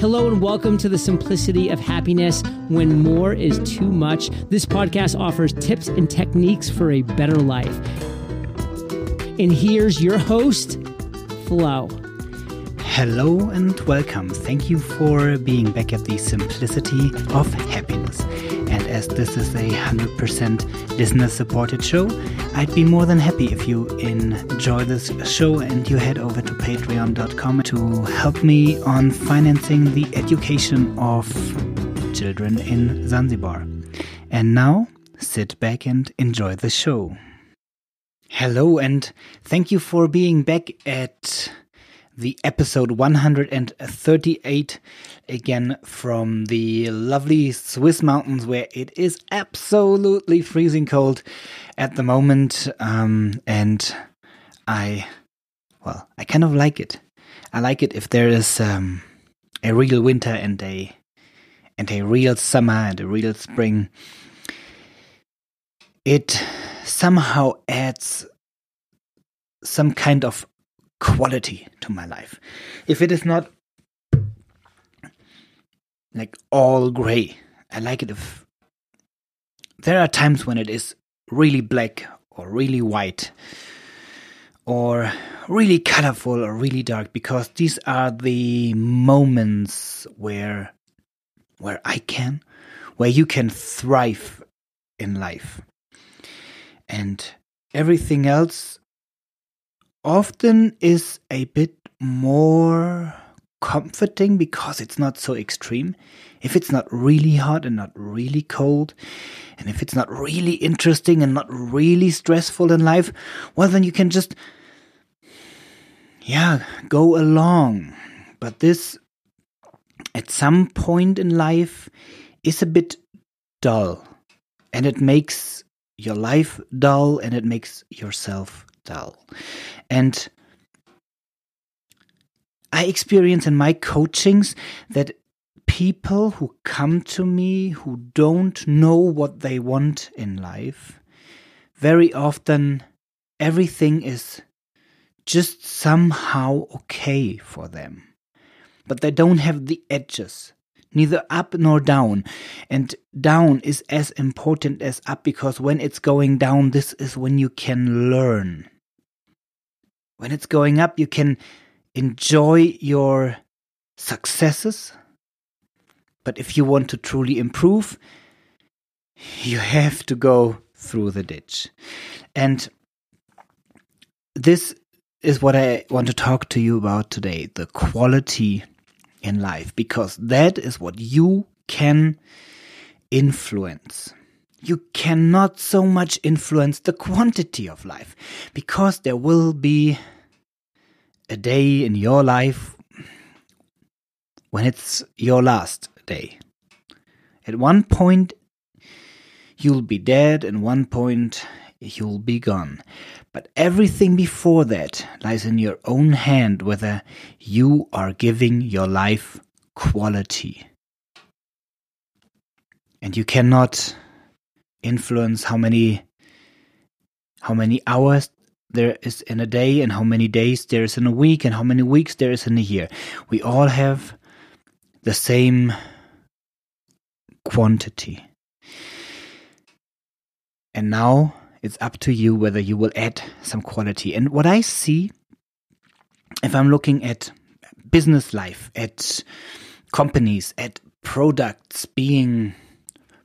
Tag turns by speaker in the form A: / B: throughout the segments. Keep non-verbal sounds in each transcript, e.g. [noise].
A: Hello and welcome to the simplicity of happiness when more is too much. This podcast offers tips and techniques for a better life. And here's your host, Floh.
B: Hello and welcome. Thank you for being back at the simplicity of happiness. And as this is a 100% listener supported show, I'd be more than happy if you enjoy this show and you head over to patreon.com to help me on financing the education of children in Zanzibar. And now, sit back and enjoy the show. Hello, and thank you for being back at the episode 138 again from the lovely Swiss mountains where it is absolutely freezing cold at the moment. Um, and I, well, I kind of like it. I like it if there is um, a real winter and a and a real summer and a real spring. It somehow adds some kind of quality to my life. If it is not like all gray, I like it if there are times when it is really black or really white or really colorful or really dark because these are the moments where where I can where you can thrive in life and everything else often is a bit more comforting because it's not so extreme. If it's not really hot and not really cold, and if it's not really interesting and not really stressful in life, well, then you can just, yeah, go along. But this, at some point in life, is a bit dull. And it makes your life dull and it makes yourself And I experience in my coachings that people who come to me who don't know what they want in life, very often everything is just somehow okay for them. But they don't have the edges, neither up nor down. And down is as important as up because when it's going down, this is when you can learn. When it's going up, you can enjoy your successes. But if you want to truly improve, you have to go through the ditch. And this is what I want to talk to you about today the quality in life, because that is what you can influence. You cannot so much influence the quantity of life because there will be a day in your life when it's your last day. At one point, you'll be dead, and one point, you'll be gone. But everything before that lies in your own hand whether you are giving your life quality. And you cannot influence how many how many hours there is in a day and how many days there is in a week and how many weeks there is in a year. We all have the same quantity. And now it's up to you whether you will add some quality. And what I see, if I'm looking at business life, at companies, at products being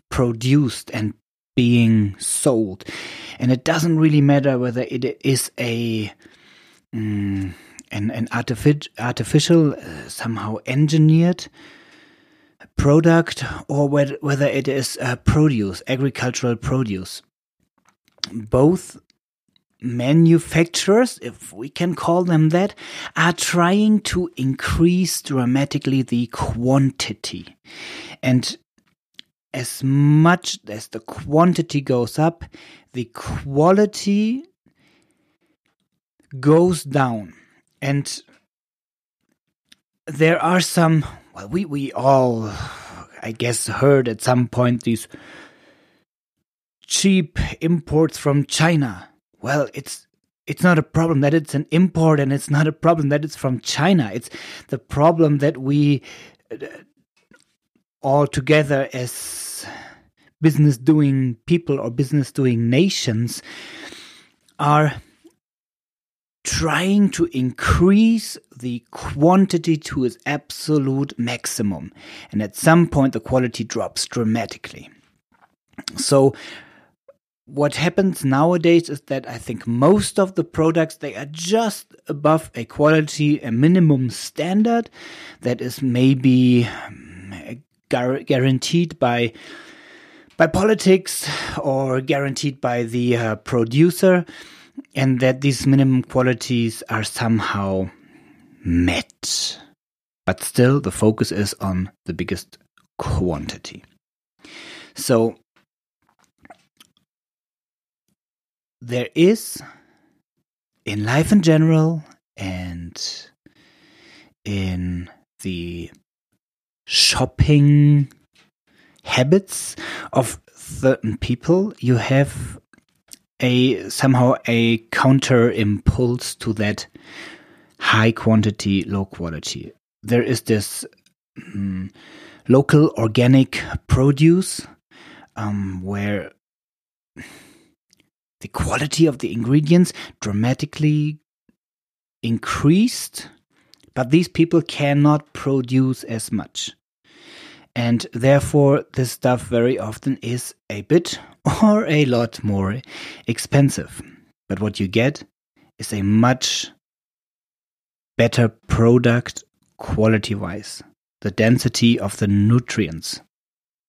B: produced and being sold. And it doesn't really matter whether it is a mm, an, an artific- artificial, uh, somehow engineered product or whether, whether it is produce, agricultural produce. Both manufacturers, if we can call them that, are trying to increase dramatically the quantity. And as much as the quantity goes up, the quality goes down. And there are some, well, we, we all, I guess, heard at some point these cheap imports from China. Well, it's it's not a problem that it's an import and it's not a problem that it's from China. It's the problem that we all together as business doing people or business doing nations are trying to increase the quantity to its absolute maximum. And at some point, the quality drops dramatically. So, what happens nowadays is that I think most of the products they are just above a quality a minimum standard that is maybe um, guaranteed by by politics or guaranteed by the uh, producer and that these minimum qualities are somehow met. But still, the focus is on the biggest quantity. So, there is in life in general and in the shopping habits of certain people, you have a somehow a counter impulse to that high quantity, low quality. There is this um, local organic produce um, where the quality of the ingredients dramatically increased, but these people cannot produce as much. And therefore, this stuff very often is a bit [laughs] or a lot more expensive. But what you get is a much better product quality wise. The density of the nutrients,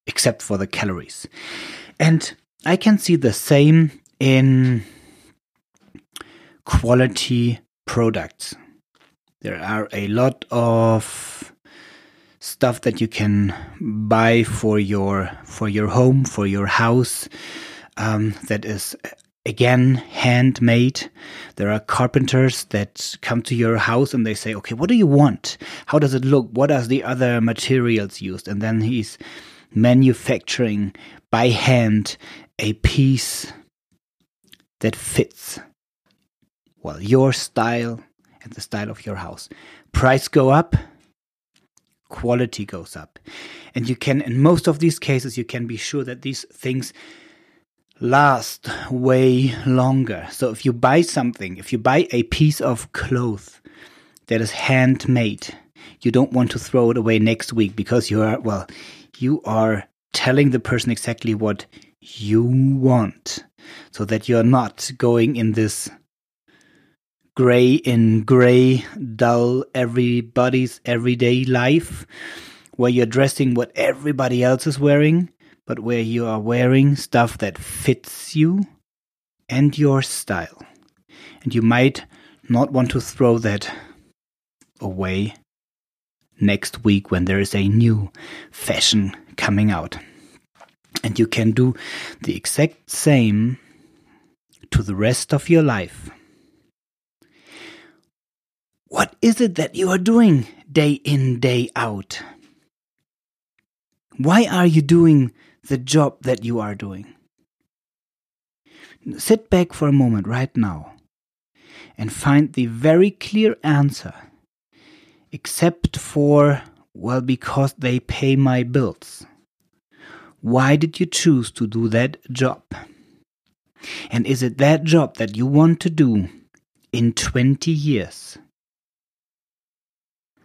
B: except for the calories. And I can see the same in quality products. There are a lot of stuff that you can buy for your for your home for your house um, that is again handmade. There are carpenters that come to your house and they say okay what do you want? How does it look? What are the other materials used? And then he's manufacturing by hand a piece that fits well your style and the style of your house price go up quality goes up. And you can, in most of these cases, you can be sure that these things last way longer. So if you buy something, if you buy a piece of cloth that is handmade, you don't want to throw it away next week because you are, well, you are telling the person exactly what you want so that you're not going in this gray in gray, dull everybody's everyday life, where you're dressing what everybody else is wearing, but where you are wearing stuff that fits you and your style. And you might not want to throw that away next week when there is a new fashion coming out. And you can do the exact same to the rest of your life. What is it that you are doing day in, day out? Why are you doing the job that you are doing? Sit back for a moment right now and find the very clear answer, except for, well, because they pay my bills. Why did you choose to do that job? And is it that job that you want to do in 20 years?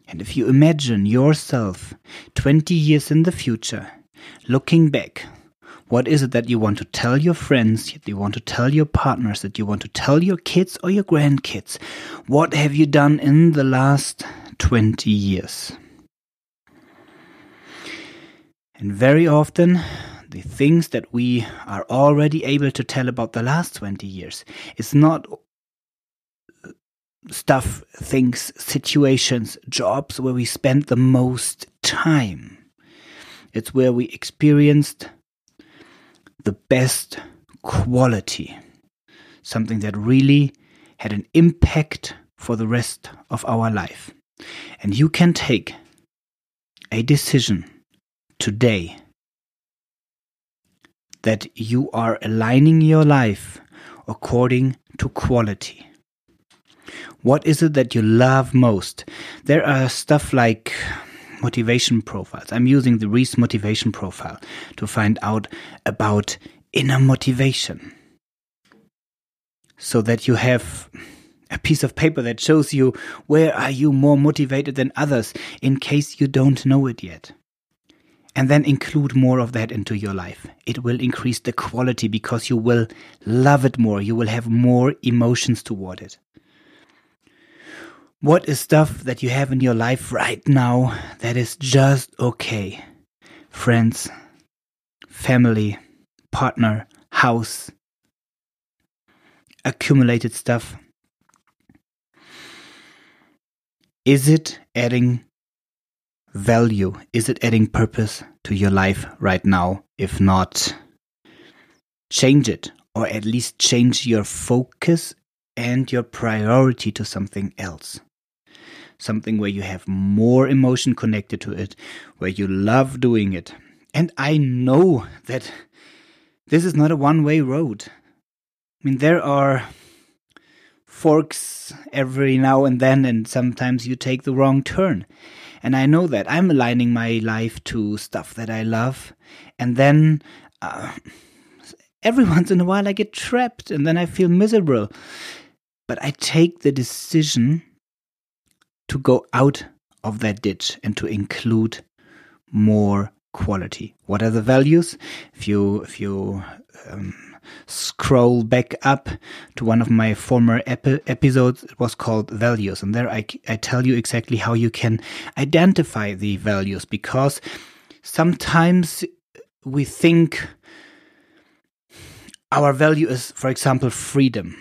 B: And if you imagine yourself 20 years in the future, looking back, what is it that you want to tell your friends, that you want to tell your partners, that you want to tell your kids or your grandkids? What have you done in the last 20 years? And very often, the things that we are already able to tell about the last 20 years is not stuff, things, situations, jobs where we spent the most time. It's where we experienced the best quality, something that really had an impact for the rest of our life. And you can take a decision today that you are aligning your life according to quality. What is it that you love most? There are stuff like motivation profiles. I'm using the Reiss motivation profile to find out about inner motivation. So that you have a piece of paper that shows you where are you more motivated than others in case you don't know it yet. And then include more of that into your life. It will increase the quality because you will love it more. You will have more emotions toward it. What is stuff that you have in your life right now that is just okay? Friends, family, partner, house, accumulated stuff Is it adding value? Is it adding purpose to your life right now? If not, change it or at least change your focus and your priority to something else. Something where you have more emotion connected to it, where you love doing it. And I know that this is not a one way road. I mean, there are forks every now and then, and sometimes you take the wrong turn. And I know that I'm aligning my life to stuff that I love, and then uh, every [laughs] once in a while I get trapped, and then I feel miserable. But I take the decision to go out of that ditch and to include more quality. What are the values? If you if you um, scroll back up to one of my former epi- episodes. It was called Values. And there I, I tell you exactly how you can identify the values because sometimes we think our value is, for example, freedom.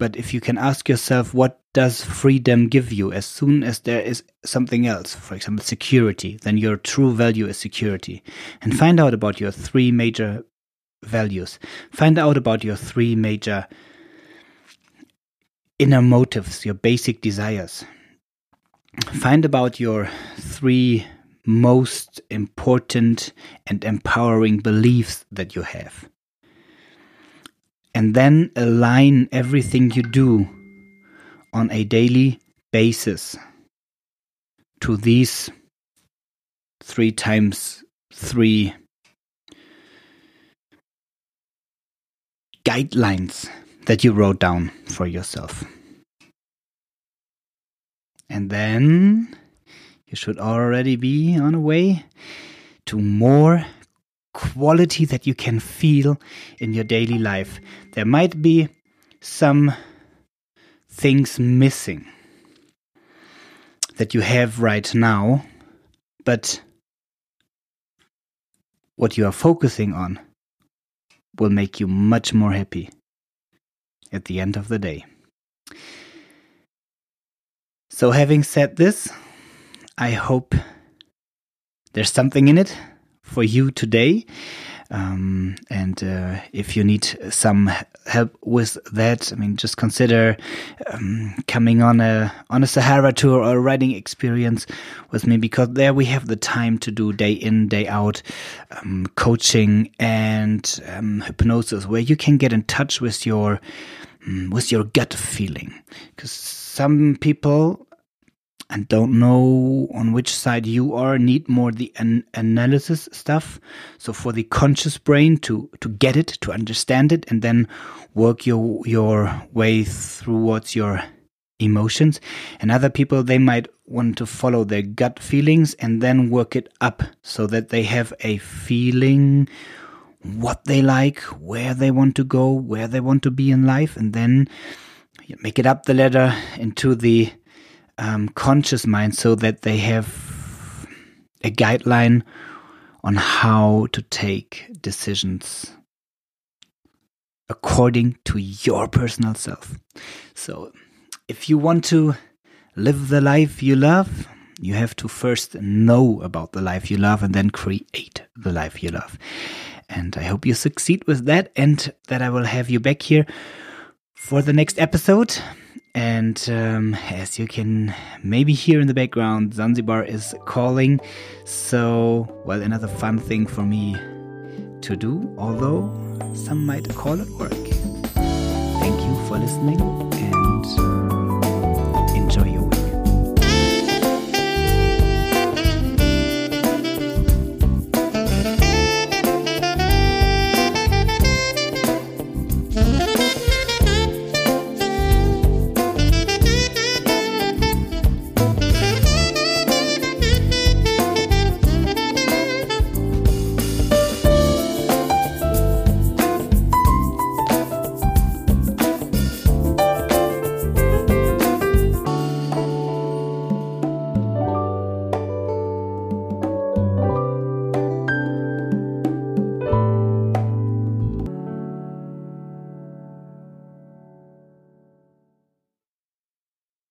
B: But if you can ask yourself, what does freedom give you? As soon as there is something else, for example, security, then your true value is security. And find out about your three major values. Find out about your three major inner motives, your basic desires. Find about your three most important and empowering beliefs that you have. And then align everything you do on a daily basis to these three times three guidelines that you wrote down for yourself. And then you should already be on a way to more quality that you can feel in your daily life. There might be some things missing that you have right now, but what you are focusing on will make you much more happy at the end of the day. So, having said this, I hope there's something in it for you today. Um, and uh, if you need some help with that, I mean, just consider um, coming on a on a Sahara tour or a riding experience with me because there we have the time to do day in day out um, coaching and um, hypnosis, where you can get in touch with your mm, with your gut feeling. Because some people and don't know on which side you are need more the an analysis stuff. So for the conscious brain to to get it to understand it and then work your your way towards your emotions. And other people they might want to follow their gut feelings and then work it up so that they have a feeling what they like where they want to go where they want to be in life and then make it up the ladder into the um, conscious mind so that they have a guideline on how to take decisions according to your personal self. So, if you want to live the life you love, you have to first know about the life you love and then create the life you love. And I hope you succeed with that and that I will have you back here for the next episode. And um, as you can maybe hear in the background, Zanzibar is calling. So, well, another fun thing for me to do, although some might call it work. Thank you for listening